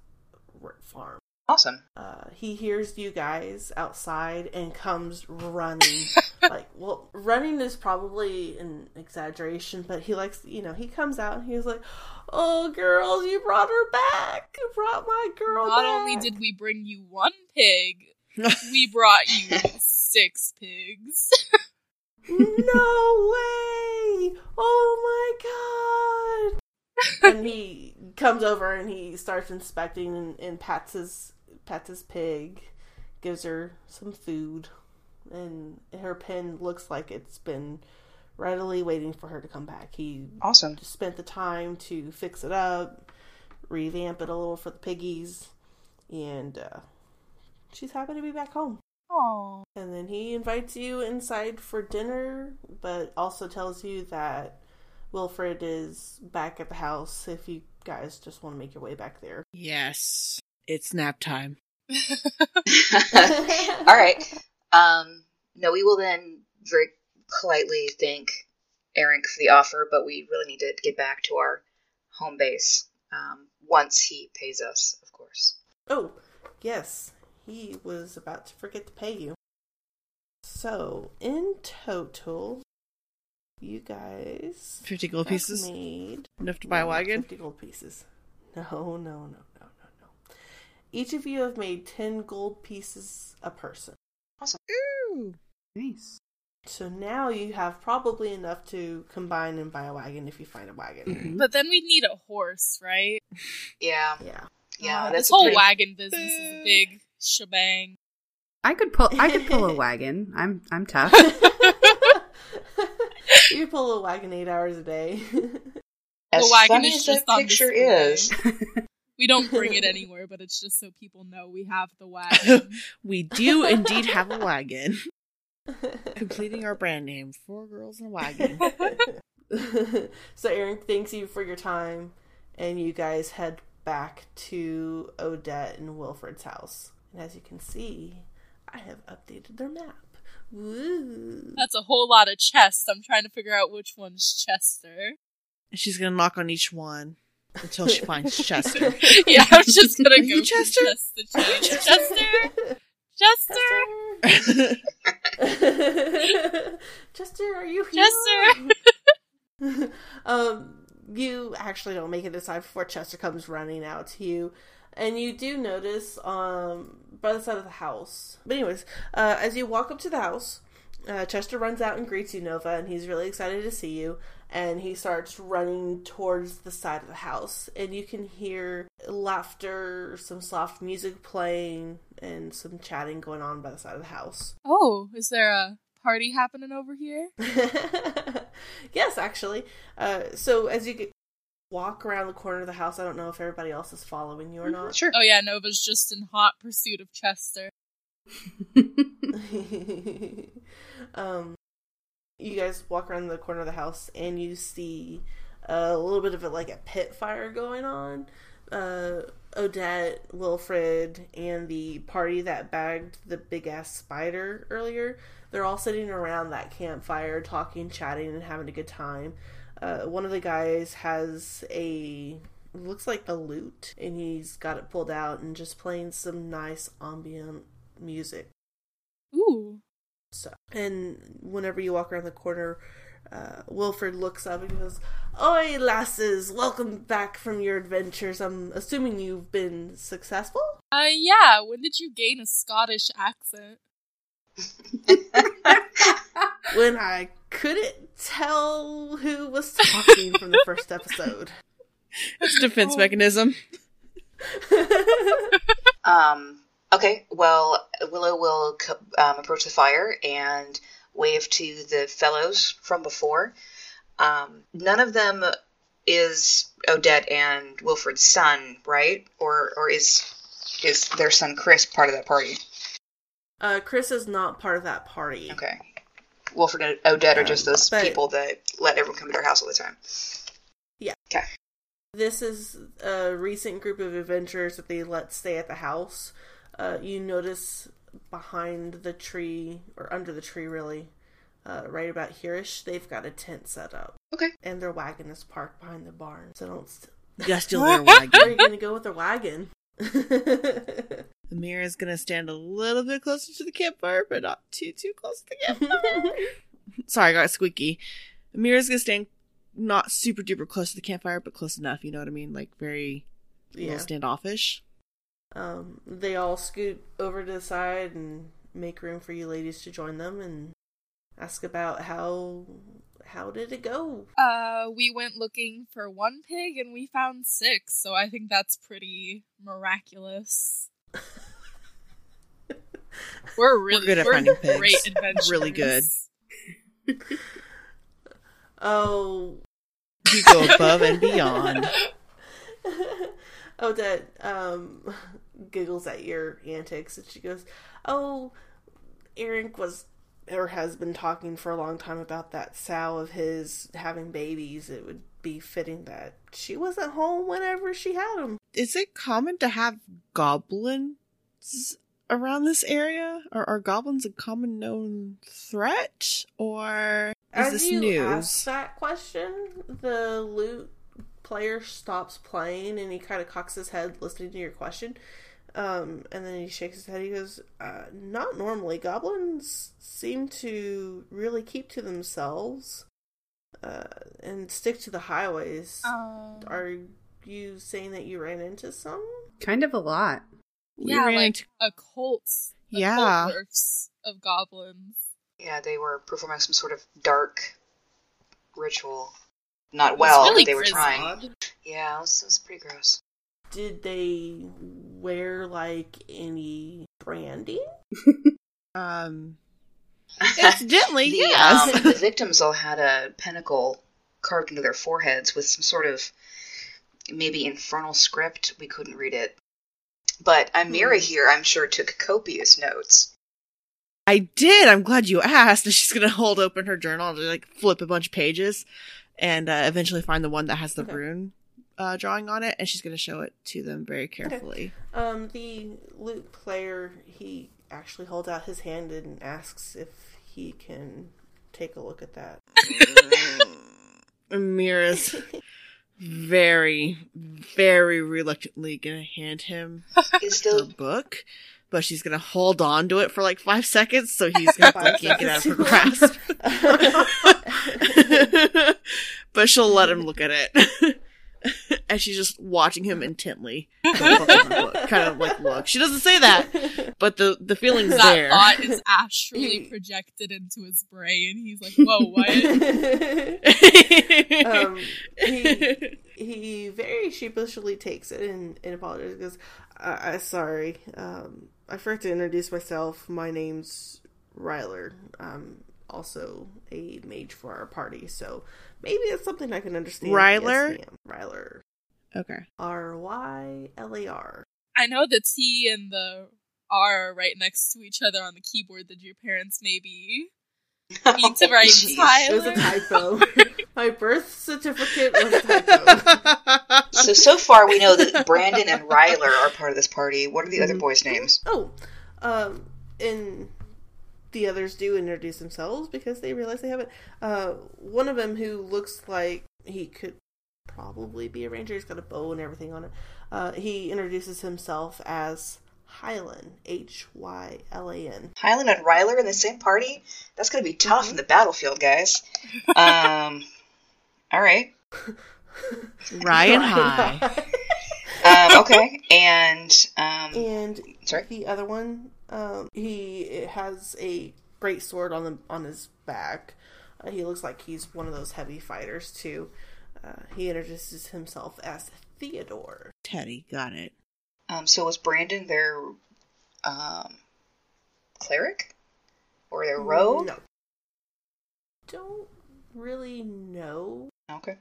farm. Awesome. Uh, he hears you guys outside and comes running. like, well, running is probably an exaggeration, but he likes, you know, he comes out and he's like, "Oh, girls, you brought her back! You brought my girl Not back!" only did we bring you one pig, we brought you six pigs. no way! Oh my god! and he comes over and he starts inspecting and, and pats his pats his pig, gives her some food, and her pen looks like it's been readily waiting for her to come back. He Awesome. just spent the time to fix it up, revamp it a little for the piggies, and uh, she's happy to be back home. Oh, And then he invites you inside for dinner, but also tells you that Wilfred is back at the house if you guys just want to make your way back there. yes. It's nap time. All right. Um. No, we will then very politely thank Eric for the offer, but we really need to get back to our home base um, once he pays us, of course. Oh, yes, he was about to forget to pay you. So, in total, you guys 50 gold pieces? made Enough to buy a wagon? 50 gold pieces. No, no, no, no, no, no. Each of you have made 10 gold pieces a person. Awesome. Ooh. Nice. So now you have probably enough to combine and buy a wagon if you find a wagon. Mhm. but then we'd need a horse, right? Yeah. Yeah. Yeah. Uh, this whole pretty- wagon business is a big shebang. I could pull. I could pull a wagon. I'm. I'm tough. you pull a wagon eight hours a day. As the wagon funny is as just that on picture display. is, We don't bring it anywhere, but it's just so people know we have the wagon. We do indeed have a wagon. Completing our brand name Four Girls in a Wagon. so Aaron thanks you for your time, and you guys head back to Odette and Wilfred's house. And as you can see, I have updated their map. Woo! That's a whole lot of chests. I'm trying to figure out which one's Chester. And she's gonna knock on each one until she finds Chester. yeah, I'm just gonna Are go you from Chester? chest to chest. Chester, Chester, Chester, are you here? Chester. um, you actually don't make it inside before Chester comes running out to you, and you do notice um by the side of the house. But anyways, uh, as you walk up to the house, Uh, Chester runs out and greets you, Nova, and he's really excited to see you. And he starts running towards the side of the house, and you can hear laughter, some soft music playing, and some chatting going on by the side of the house. Oh, is there a party happening over here? yes, actually. Uh, so as you get walk around the corner of the house, I don't know if everybody else is following you or not. Sure. Oh yeah, Nova's just in hot pursuit of Chester. um, you guys walk around the corner of the house and you see a little bit of it like a pit fire going on. Uh, Odette, Wilfred, and the party that bagged the big ass spider earlier, they're all sitting around that campfire, talking, chatting, and having a good time. Uh, one of the guys has a looks like a lute, and he's got it pulled out and just playing some nice ambient music. Ooh. So, and whenever you walk around the corner, uh, Wilfred looks up and goes, "Oi, lasses! Welcome back from your adventures. I'm assuming you've been successful." Uh, yeah. When did you gain a Scottish accent? when I couldn't tell who was talking from the first episode. That's a defense mechanism. Um, okay, well, Willow will um, approach the fire and wave to the fellows from before. Um, none of them is Odette and Wilfred's son, right? Or or is is their son Chris part of that party? Uh, Chris is not part of that party. Okay. Wilfred and Odette are just those but- people that let everyone come to their house all the time. Yeah. Okay. This is a recent group of adventurers that they let stay at the house. Uh, you notice behind the tree, or under the tree, really, uh, right about hereish, they've got a tent set up. Okay. And their wagon is parked behind the barn. So don't. St- You gotta steal their wagon. where are you going to go with their wagon? Amira's gonna stand a little bit closer to the campfire, but not too too close to the campfire. Sorry, I got squeaky. Amira's gonna stand not super duper close to the campfire, but close enough. You know what I mean? Like very yeah. little standoffish. Um, they all scoot over to the side and make room for you ladies to join them and ask about how how did it go? Uh, we went looking for one pig and we found six, so I think that's pretty miraculous. We're really good at finding pigs. Great adventures. Really good. Oh, You go above and beyond. Odette um, giggles at your antics and she goes, "Oh, Eric was or has been talking for a long time about that sow of his having babies. It would be fitting that she wasn't home whenever she had them." Is it common to have goblins around this area? Or are goblins a common known threat? Or is As this you news? ask that question, the lute player stops playing and he kind of cocks his head listening to your question. Um, and then he shakes his head. He goes, uh, "Not normally. Goblins seem to really keep to themselves uh, and stick to the highways. Um, Are you saying that you ran into some? Kind of a lot. We yeah, ran like into- a cult. A Yeah. cult of goblins. Yeah, they were performing some sort of dark ritual. Not well, really but they were grisly. trying. Yeah, it was, it was pretty gross. Did they wear like any branding? Um, incidentally, the, yes. um, the victims all had a pentacle carved into their foreheads with some sort of maybe infernal script. We couldn't read it. But Amira Hmm. here, I'm sure, took copious notes. I did. I'm glad you asked. And she's gonna hold open her journal and like flip a bunch of pages, and uh, eventually find the one that has the Okay. rune uh, drawing on it, and she's gonna show it to them very carefully. Um, the lute player, he actually holds out his hand and asks if he can take a look at that. Amira's very, very reluctantly gonna hand him Is her book, but she's gonna hold on to it for like five seconds, so he's gonna Five like, yank it out of her grasp. but she'll let him look at it. and she's just watching him intently. kind of like look. She doesn't say that, but the the feeling's that there. thought is astrally He- projected into his brain. He's like, "Whoa, what?" um, he he very sheepishly takes it and, and apologizes because I, I sorry um, I forgot to introduce myself. My name's Ryler. I'm also a mage for our party, so maybe it's something I can understand. Ryler? Yes, ma'am. Ryler. okay. R Y L A R. I know the T and the R are right next to each other on the keyboard. That your parents maybe need to write Jeez. It was a typo. My birth certificate was a typo. So so far we know that Brandon and Ryler are part of this party. What are the other Mhm. boys' names? Oh, um, and the others do introduce themselves because they realize they haven't. Uh, one of them who looks like he could probably be a ranger. He's got a bow and everything on it. Uh, he introduces himself as Hylan. H Y L A N. Hylan and Ryler in the same party? That's going to be tough in the battlefield, guys. Um, all right. Ryan High. Um, okay. And um, and sorry. the other one, um, he has a great sword on the on his back. Uh, he looks like he's one of those heavy fighters too. Uh, he introduces himself as Theodore. Teddy, got it. Um, so was Brandon their um, cleric or their rogue? No, don't really know. Okay.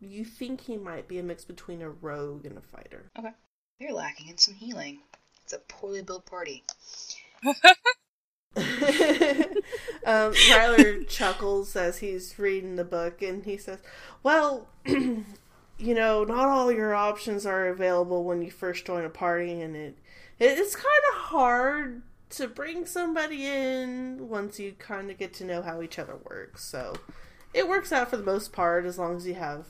You think he might be a mix between a rogue and a fighter. Okay. They're lacking in some healing. It's a poorly built party. um, Ryler chuckles as he's reading the book and he says, Well, you know, not all your options are available when you first join a party, and it it's kind of hard to bring somebody in once you kind of get to know how each other works. So it works out for the most part as long as you have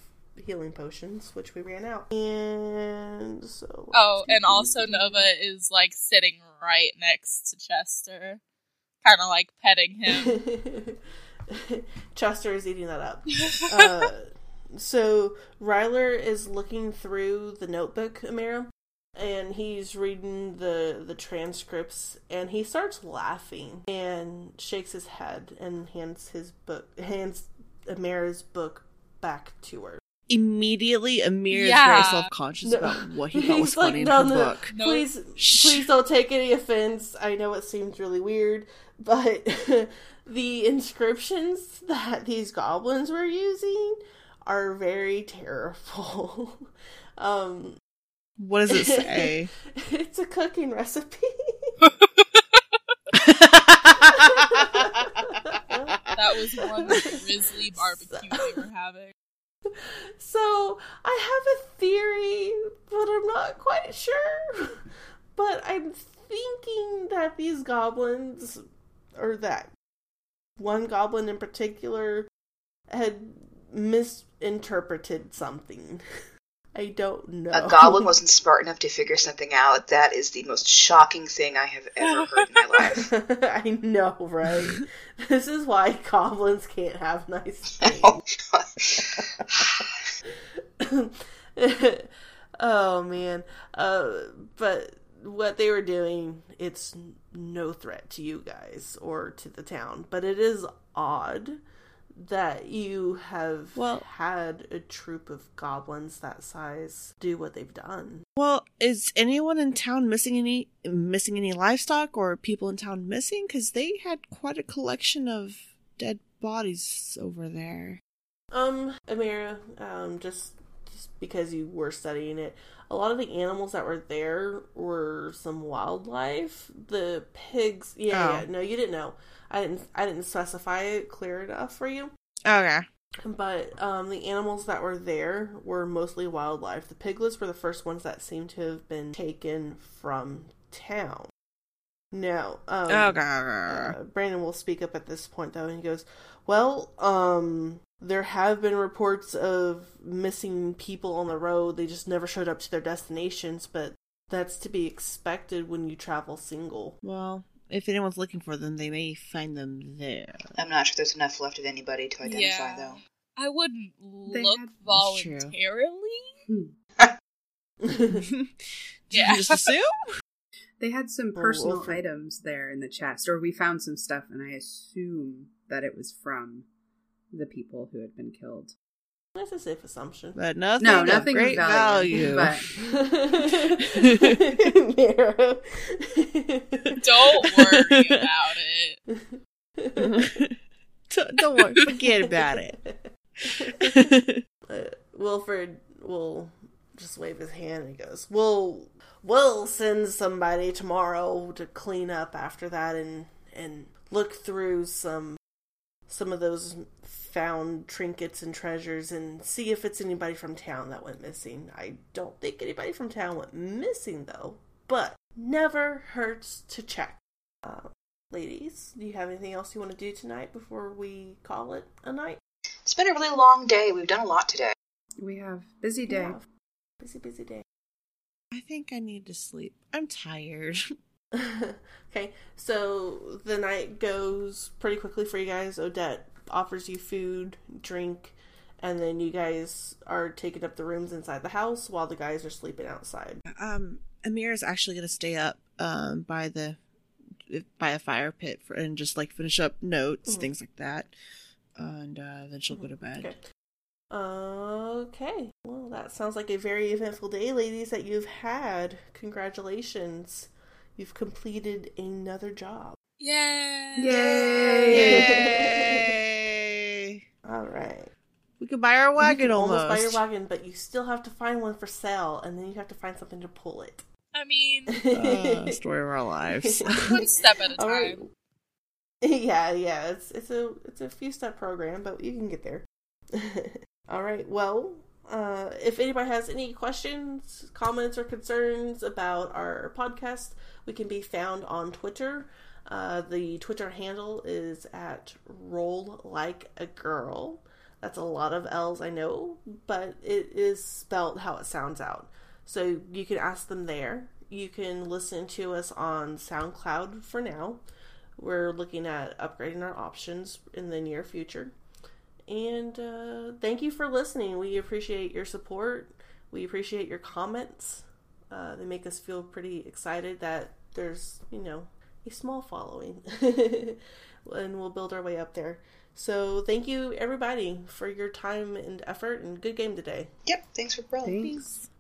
healing potions, which we ran out. And so. Oh, and also Nova is like sitting right next to Chester, kind of like petting him. Chester is eating that up. Uh, so Ryler is looking through the notebook, Amira, and he's reading the the transcripts, and he starts laughing and shakes his head and hands his book hands Amira's book back to her. Immediately, Amira's Yeah. very self conscious No. about what he thought was He's like, funny in "No, her no, book. No. Please, Shh. please don't take any offense. I know it seems really weird, but the inscriptions that these goblins were using are very terrible. um, What does it say? it's a cooking recipe. that was one grizzly barbecue they were having. So I have a theory, but I'm not quite sure. But I'm thinking that these goblins, or that one goblin in particular, had misinterpreted something. I don't know. A goblin wasn't smart enough to figure something out. That is the most shocking thing I have ever heard in my life. I know, right? this is why goblins can't have nice things. oh man. Uh, but what they were doing, it's no threat to you guys or to the town. But it is odd that you have Well- had a troop of goblins that size do what they've done. well, is anyone in town missing any missing any livestock or people in town missing? Because they had quite a collection of dead bodies over there. Um, Amira, um, just, just because you were studying it, a lot of the animals that were there were some wildlife. The pigs, yeah, Oh. yeah, no, you didn't know. I didn't, I didn't specify it clear enough for you. Okay. But um, the animals that were there were mostly wildlife. The piglets were the first ones that seemed to have been taken from town. No. Um, Okay. uh, Brandon will speak up at this point though, and he goes, "Well, um, there have been reports of missing people on the road. They just never showed up to their destinations, but that's to be expected when you travel single." well, if anyone's looking for them, they may find them there. I'm not sure there's enough left of anybody to identify, Yeah. though. I wouldn't They look had- voluntarily. Yeah. Just assume. They had some oh, Well, personal well, items there in the chest, or we found some stuff, and I assume that it was from the people who had been killed. That's a safe assumption. But nothing, No, nothing of great value, value. but- Don't worry about it. don't, don't worry, forget about it. Uh, Wilfred will just wave his hand and he goes, "We'll we'll send somebody tomorrow to clean up after that and and look through some some of those found trinkets and treasures and see if it's anybody from town that went missing. I don't think anybody from town went missing though, but never hurts to check." Uh, ladies, do you have anything else you want to do tonight before we call it a night? It's been a really long day. We've done a lot today. We have busy day. Yeah. Busy, busy day. I think I need to sleep. I'm tired. okay, so the night goes pretty quickly for you guys. Odette offers you food, drink, and then you guys are taking up the rooms inside the house while the guys are sleeping outside. Um, Amira's actually going to stay up um, by the by a fire pit for, and just like finish up notes, Mhm. things like that, and uh, then she'll go to bed. Okay. Okay. Well, that sounds like a very eventful day, ladies, that you've had. Congratulations. You've completed another job. Yay! Yay! All right. we could buy our You wagon can almost. buy your wagon, but you still have to find one for sale, and then you have to find something to pull it. I mean, Uh, story of our lives. one step at a time. right. Yeah, yeah, it's it's a it's a few step program, but you can get there. All right. Well, uh, if anybody has any questions, comments, or concerns about our podcast, we can be found on Twitter. Uh, the Twitter handle is at roll like a girl. That's a lot of L's, I know, but it is spelled how it sounds out. So you can ask them there. You can listen to us on SoundCloud for now. We're looking at upgrading our options in the near future. And uh, thank you for listening. We appreciate your support. We appreciate your comments. Uh, they make us feel pretty excited that there's, you know, a small following. and we'll build our way up there. So thank you, everybody, for your time and effort and good game today. Yep, thanks for rolling. Thanks. Thanks.